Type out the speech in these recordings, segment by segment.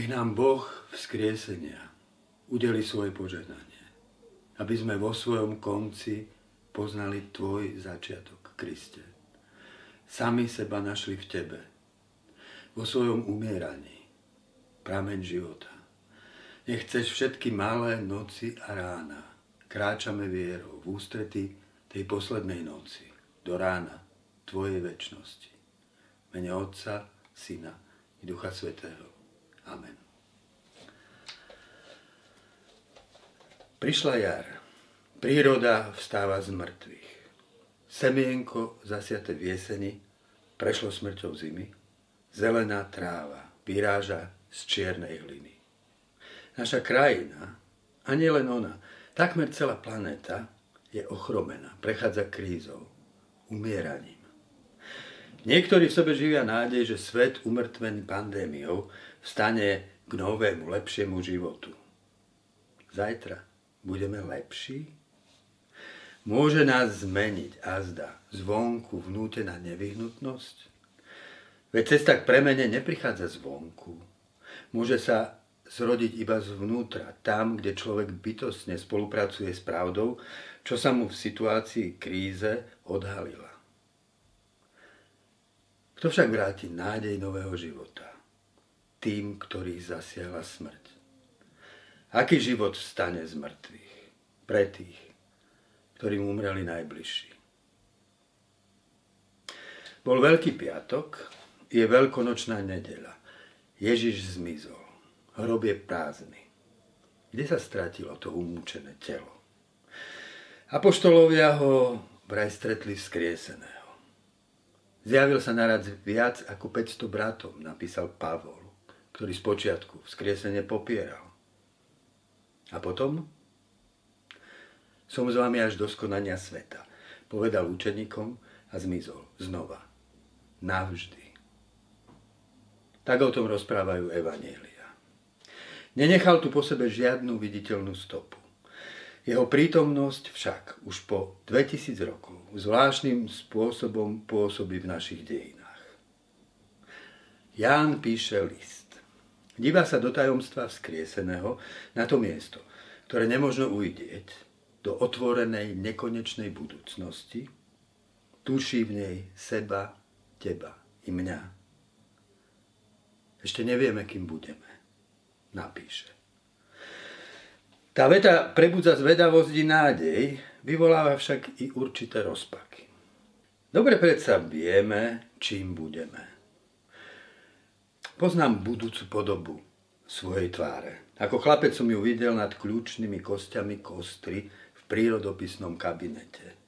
Nech nám Boh vzkriesenia udeli svoje požehnanie, aby sme vo svojom konci poznali Tvoj začiatok, Kriste. Sami seba našli v Tebe, vo svojom umieraní, prameň života. Nech chceš všetky malé noci a rána kráčame vierou v ústrety tej poslednej noci, do rána Tvojej väčšnosti. Mene Otca, Syna i Ducha Svetého. Amen. Prišla jar. Príroda vstáva z mŕtvych. Semienko zasiate v jeseni prešlo smrťou zimy. Zelená tráva vyráža z čiernej hliny. Naša krajina, a nielen ona, takmer celá planéta je ochromená, prechádza krízou, umieraním. Niektorí v sebe živia nádej, že svet umrtvený pandémiou vstane k novému, lepšiemu životu. Zajtra budeme lepší? Môže nás zmeniť azda zvonku vnútená nevyhnutnosť? Veď cesta k premene neprichádza zvonku. Môže sa zrodiť iba zvnútra, tam, kde človek bytostne spolupracuje s pravdou, čo sa mu v situácii kríze odhalila. Kto však vráti nádej nového života? Tým, ktorých zasiahla smrť. Aký život vstane z mŕtvych? Pre tých, ktorým umreli najbližší. Bol Veľký piatok, je veľkonočná nedeľa. Ježiš zmizol. Hrob je prázdny. Kde sa stratilo to umúčené telo? Apoštolovia ho vraj stretli vzkrieseného. Zjavil sa naraz viac ako 500 bratom, napísal Pavol, ktorý spočiatku vzkriesenie popieral. A potom som s vami až do skonania sveta, povedal učeníkom a zmizol znova. Navždy. Tak o tom rozprávajú Evanielia. Nenechal tu po sebe žiadnu viditeľnú stopu. Jeho prítomnosť však už po 2000 rokov zvláštnym spôsobom pôsobí v našich dejinách. Ján píše list. Díva sa do tajomstva vzkrieseného na to miesto, ktoré nemožno uvidieť, do otvorenej nekonečnej budúcnosti, tuší v nej seba, teba i mňa. Ešte nevieme, kým budeme. Napíše. Tá veta prebudza zvedavosť i nádej, vyvoláva však i určité rozpaky. Dobre predsa vieme, čím budeme. Poznám budúcu podobu svojej tváre. Ako chlapec som ju videl nad kľúčnými kostiami kostry prírodopisnom kabinete.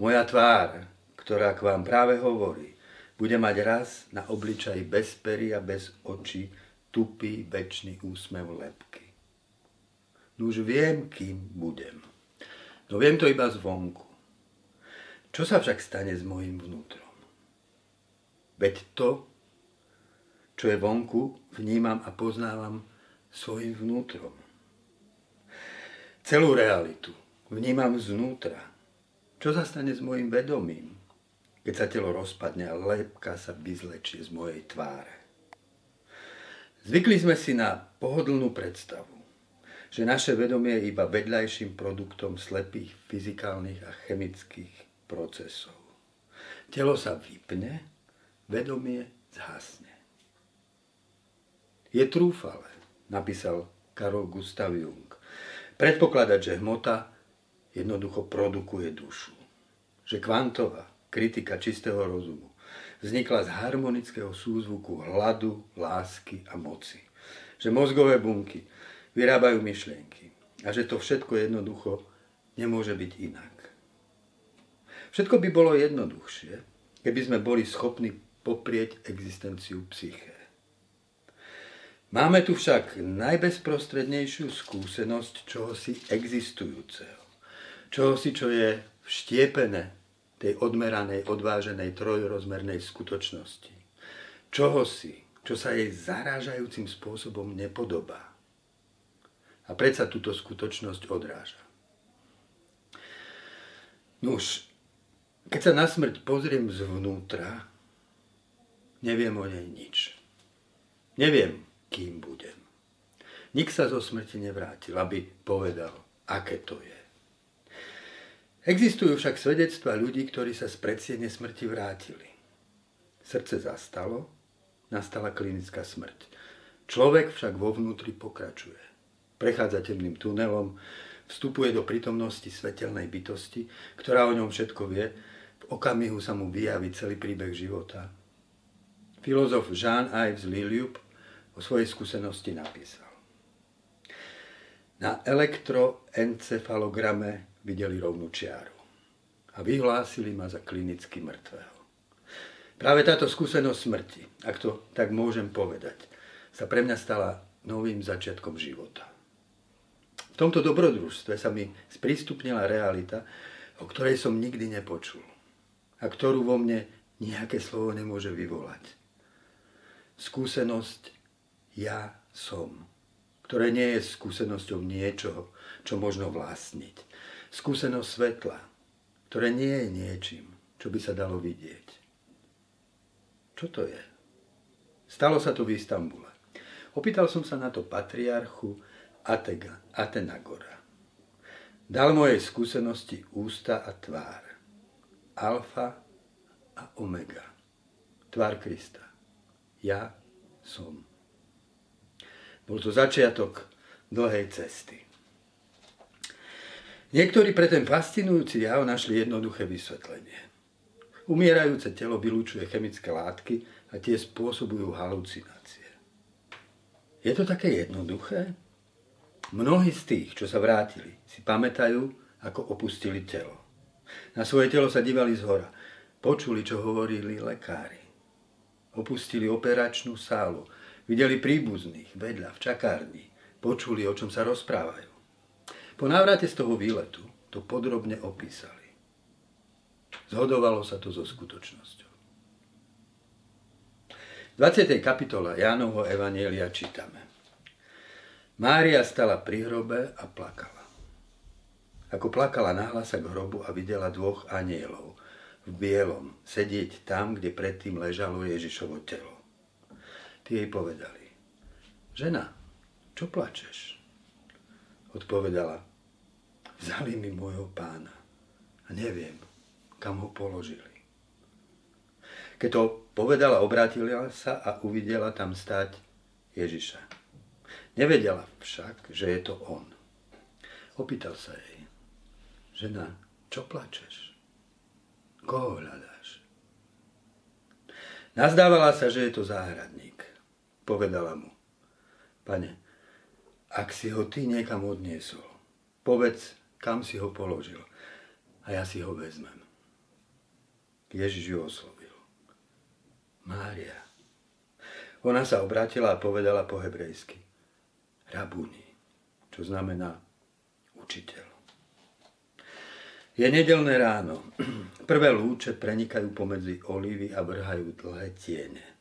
Moja tvár, ktorá k vám práve hovorí, bude mať raz na obličaji bez peria, bez očí, tupý, väčší úsmev lepky. No už viem, kým budem. No viem to iba zvonku. Čo sa však stane s mojim vnútrom? Veď to, čo je vonku, vnímam a poznávam svojim vnútrom. Celú realitu, vnímam znútra. Čo sa stane s mojim vedomím, keď sa telo rozpadne a lepka sa vyzlečie z mojej tváre? Zvykli sme si na pohodlnú predstavu, že naše vedomie je iba vedľajším produktom slepých fyzikálnych a chemických procesov. Telo sa vypne, vedomie zhasne. Je trúfale, napísal Karol Gustav Jung, predpokladať, že hmota jednoducho produkuje dušu. Že kvantová kritika čistého rozumu vznikla z harmonického súzvuku hladu, lásky a moci. Že mozgové bunky vyrábajú myšlienky a že to všetko jednoducho nemôže byť inak. Všetko by bolo jednoduchšie, keby sme boli schopní poprieť existenciu psyché. Máme tu však najbezprostrednejšiu skúsenosť čohosi existujúceho čohosi, čo je vštiepené tej odmeranej, odváženej trojrozmernej skutočnosti. Čohosi, čo sa jej zarážajúcim spôsobom nepodobá. A predsa túto skutočnosť odráža. Nuž, keď sa na smrť pozriem zvnútra, neviem o nej nič. Neviem, kým budem. Nik sa zo smrti nevrátil, aby povedal, aké to je. Existujú však svedectva ľudí, ktorí sa z predsiene smrti vrátili. Srdce zastalo, nastala klinická smrť. Človek však vo vnútri pokračuje. Prechádza temným tunelom, vstupuje do prítomnosti svetelnej bytosti, ktorá o ňom všetko vie, v okamihu sa mu vyjaví celý príbeh života. Filozof Jean-Yves Liliup o svojej skúsenosti napísal. Na elektroencefalograme videli rovnú čiaru a vyhlásili ma za klinicky mŕtvého. Práve táto skúsenosť smrti, ak to tak môžem povedať, sa pre mňa stala novým začiatkom života. V tomto dobrodružstve sa mi sprístupnila realita, o ktorej som nikdy nepočul a ktorú vo mne nejaké slovo nemôže vyvolať. Skúsenosť ja som, ktoré nie je skúsenosťou niečoho, čo možno vlastniť. Skúsenosť svetla, ktoré nie je niečím, čo by sa dalo vidieť. Čo to je? Stalo sa to v Istambule. Opýtal som sa na to patriarchu Atega, Atenagora. Dal mojej skúsenosti ústa a tvár. Alfa a omega. Tvár Krista. Ja som. Bol to začiatok dlhej cesty. Niektorí pre ten fascinujúci jav našli jednoduché vysvetlenie. Umierajúce telo vylúčuje chemické látky a tie spôsobujú halucinácie. Je to také jednoduché? Mnohí z tých, čo sa vrátili, si pamätajú, ako opustili telo. Na svoje telo sa dívali z hora. Počuli, čo hovorili lekári. Opustili operačnú sálu. Videli príbuzných vedľa v čakárni. Počuli, o čom sa rozprávajú. Po návrate z toho výletu to podrobne opísali. Zhodovalo sa to so skutočnosťou. V 20. kapitole Jánovho Evanielia čítame. Mária stala pri hrobe a plakala. Ako plakala, nahla sa k hrobu a videla dvoch anielov v bielom sedieť tam, kde predtým ležalo Ježišovo telo. Tí jej povedali, žena, čo plačeš? Odpovedala, vzali mi môjho pána a neviem, kam ho položili. Keď to povedala, obrátila sa a uvidela tam stať Ježiša. Nevedela však, že je to on. Opýtal sa jej, žena, čo plačeš? Koho hľadáš? Nazdávala sa, že je to záhradník. Povedala mu, pane, ak si ho ty niekam odniesol, povedz, kam si ho položil a ja si ho vezmem. Ježiš ju oslovil. Mária. Ona sa obrátila a povedala po hebrejsky. Rabuni, čo znamená učiteľ. Je nedelné ráno. Prvé lúče prenikajú pomedzi olivy a vrhajú dlhé tiene.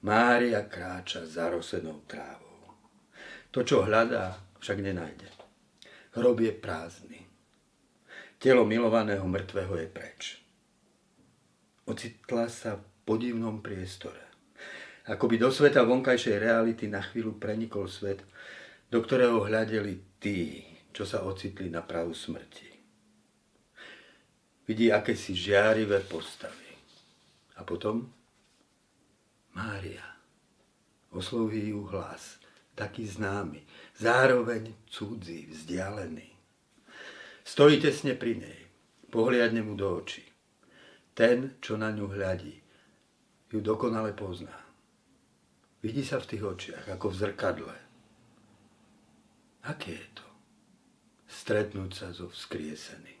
Mária kráča zarosenou trávou. To, čo hľadá, však nenájde. Hrob je prázdny. Telo milovaného mŕtvého je preč. Ocitla sa v podivnom priestore. Ako by do sveta vonkajšej reality na chvíľu prenikol svet, do ktorého hľadeli tí, čo sa ocitli na prahu smrti. Vidí akési žiarivé postavy. A potom Mária. Osloví ju hlas, taký známy, zároveň cudzí, vzdialený. Stojí tesne pri nej, pohliadne mu do očí. Ten, čo na ňu hľadí, ju dokonale pozná. Vidí sa v tých očiach, ako v zrkadle. Aké je to? Stretnúť sa so vzkrieseným.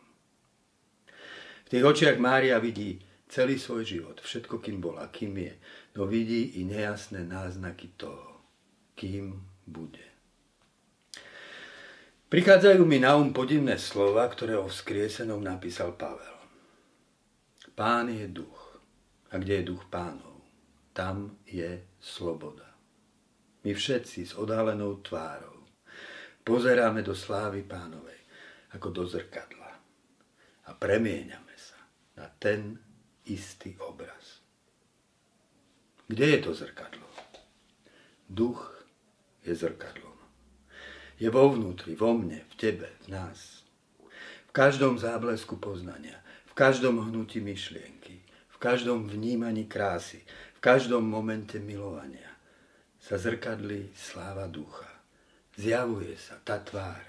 V tých očiach Mária vidí celý svoj život, všetko, kým bola, kým je, no vidí i nejasné náznaky toho, kým bude. Prichádzajú mi na um podivné slova, ktoré o vzkriesenom napísal Pavel. Pán je duch. A kde je duch pánov? Tam je sloboda. My všetci s odálenou tvárou Pozeráme do slávy pánovej, ako do zrkadla. A premieňame sa na ten istý obraz. Kde je to zrkadlo? Duch je zrkadlom. Je vo vnútri, vo mne, v tebe, v nás. V každom záblesku poznania, v každom hnutí myšlienky, v každom vnímaní krásy, v každom momente milovania sa zrkadlí sláva ducha. Zjavuje sa tá tvár.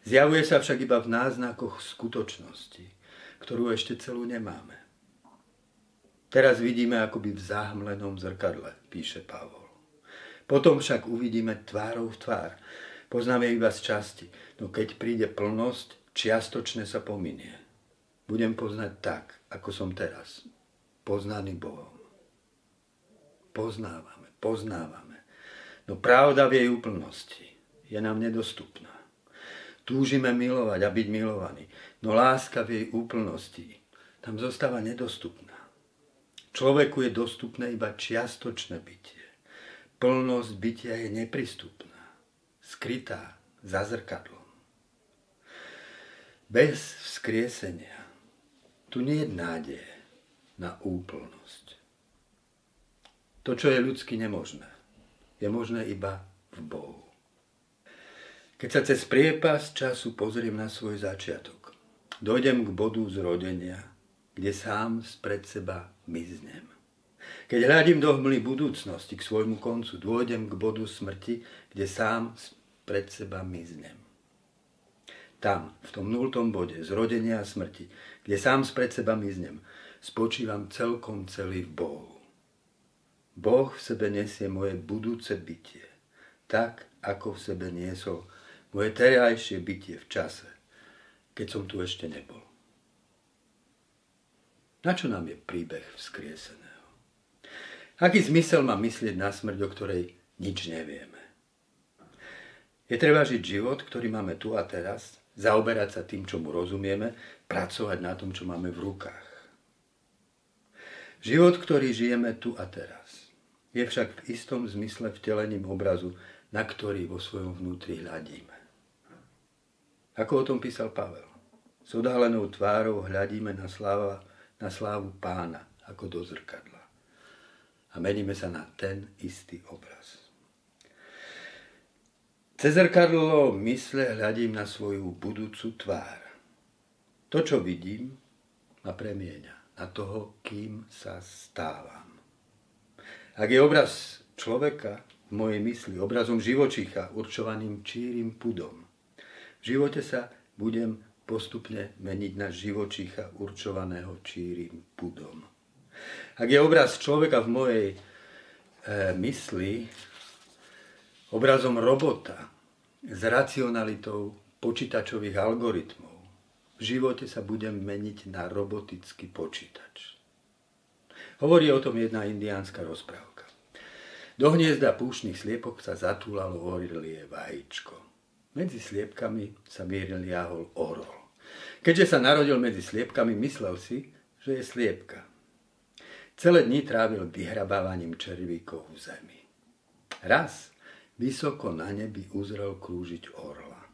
Zjavuje sa však iba v náznakoch skutočnosti, ktorú ešte celú nemáme. Teraz vidíme akoby v zahmlenom zrkadle, píše Pavol. Potom však uvidíme tvárou v tvár. Poznáme iba z časti, no keď príde plnosť, čiastočne sa pominie. Budem poznať tak, ako som teraz. Poznaný Bohom. Poznávame, poznávame. No pravda v jej úplnosti je nám nedostupná. Túžime milovať a byť milovaní, no láska v jej úplnosti tam zostáva nedostupná. Človeku je dostupné iba čiastočné bytie. Plnosť bytia je neprístupná, skrytá za zrkadlom. Bez vzkriesenia tu nie je nádej na úplnosť. To, čo je ľudsky nemožné, je možné iba v Bohu. Keď sa cez priepas času pozriem na svoj začiatok, dojdem k bodu zrodenia, kde sám spred seba miznem. Keď hľadím do hmly budúcnosti k svojmu koncu, dôjdem k bodu smrti, kde sám pred seba miznem. Tam, v tom nultom bode zrodenia a smrti, kde sám spred seba miznem, spočívam celkom celý v Bohu. Boh v sebe nesie moje budúce bytie, tak ako v sebe niesol moje terajšie bytie v čase, keď som tu ešte nebol. Na čo nám je príbeh vzkriesený? Aký zmysel má myslieť na smrť, o ktorej nič nevieme? Je treba žiť život, ktorý máme tu a teraz, zaoberať sa tým, čo mu rozumieme, pracovať na tom, čo máme v rukách. Život, ktorý žijeme tu a teraz, je však v istom zmysle vtelením obrazu, na ktorý vo svojom vnútri hľadíme. Ako o tom písal Pavel. S odálenou tvárou hľadíme na, sláva, na slávu pána, ako do zrkadla a meníme sa na ten istý obraz. Cez zrkadlo mysle hľadím na svoju budúcu tvár. To, čo vidím, ma premieňa na toho, kým sa stávam. Ak je obraz človeka v mojej mysli obrazom živočícha určovaným čírim pudom, v živote sa budem postupne meniť na živočícha určovaného čírim pudom. Ak je obraz človeka v mojej e, mysli obrazom robota s racionalitou počítačových algoritmov, v živote sa budem meniť na robotický počítač. Hovorí o tom jedna indiánska rozprávka. Do hniezda púšnych sliepok sa zatúlalo orilie vajíčko. Medzi sliepkami sa mieril jahol orol. Keďže sa narodil medzi sliepkami, myslel si, že je sliepka. Celé dni trávil vyhrabávaním červíkov v zemi. Raz vysoko na nebi uzrel krúžiť orla.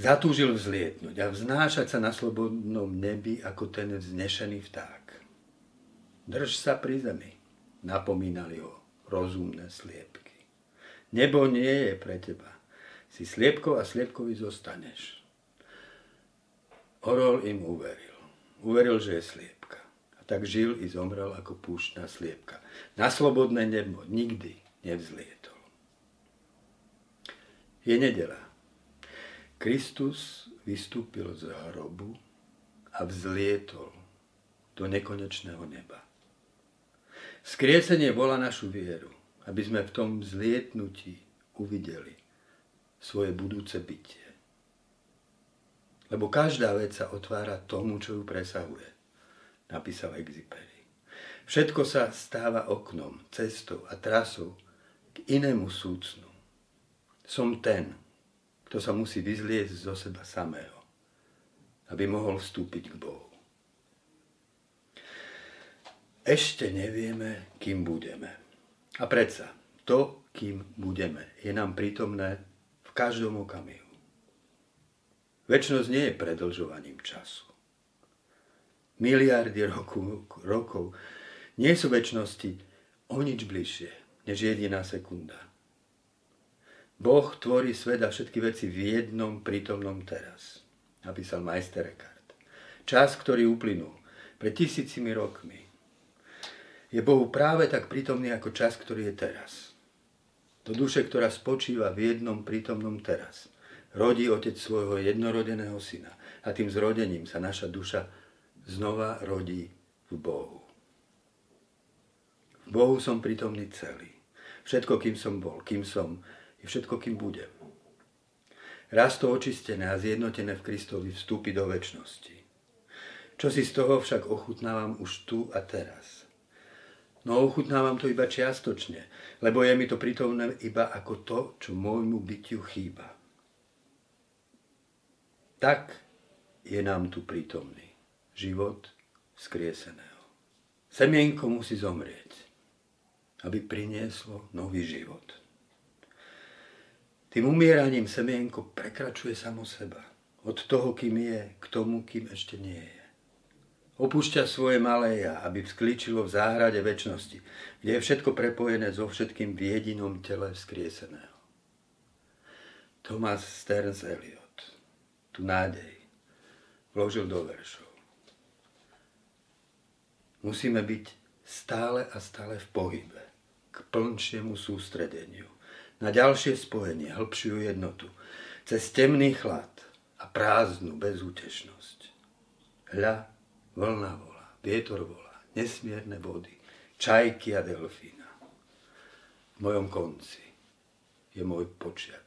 Zatúžil vzlietnúť a vznášať sa na slobodnom nebi ako ten vznešený vták. Drž sa pri zemi, napomínali ho rozumné sliepky. Nebo nie je pre teba. Si sliepkou a sliepkovi zostaneš. Orol im uveril. Uveril, že je sliep tak žil i zomrel ako púštna sliepka. Na slobodné nebo nikdy nevzlietol. Je nedela. Kristus vystúpil z hrobu a vzlietol do nekonečného neba. Skriesenie bola našu vieru, aby sme v tom vzlietnutí uvideli svoje budúce bytie. Lebo každá vec sa otvára tomu, čo ju presahuje napísal Exiperi. Všetko sa stáva oknom, cestou a trasou k inému súcnu. Som ten, kto sa musí vyzliecť zo seba samého, aby mohol vstúpiť k Bohu. Ešte nevieme, kým budeme. A predsa, to, kým budeme, je nám prítomné v každom okamihu. Večnosť nie je predlžovaním času miliardy roku, rokov, nie sú väčšnosti o nič bližšie, než jediná sekunda. Boh tvorí svet a všetky veci v jednom prítomnom teraz, napísal majster Eckhart. Čas, ktorý uplynul pred tisícimi rokmi, je Bohu práve tak prítomný ako čas, ktorý je teraz. Do duše, ktorá spočíva v jednom prítomnom teraz, rodí otec svojho jednorodeného syna a tým zrodením sa naša duša znova rodí v Bohu. V Bohu som prítomný celý. Všetko, kým som bol, kým som, je všetko, kým budem. Raz to očistené a zjednotené v Kristovi vstúpi do väčšnosti. Čo si z toho však ochutnávam už tu a teraz. No ochutnávam to iba čiastočne, lebo je mi to prítomné iba ako to, čo môjmu bytiu chýba. Tak je nám tu prítomný život skrieseného. Semienko musí zomrieť, aby prinieslo nový život. Tým umieraním semienko prekračuje samo seba. Od toho, kým je, k tomu, kým ešte nie je. Opúšťa svoje malé ja, aby vzklíčilo v záhrade väčšnosti, kde je všetko prepojené so všetkým v jedinom tele vzkrieseného. Thomas Stearns Eliot tu nádej vložil do veršov. Musíme byť stále a stále v pohybe k plnšiemu sústredeniu, na ďalšie spojenie, hĺbšiu jednotu, cez temný chlad a prázdnu bezútešnosť. Hľa, vlna volá, vietor volá, nesmierne vody, čajky a delfína. V mojom konci je môj počiatok.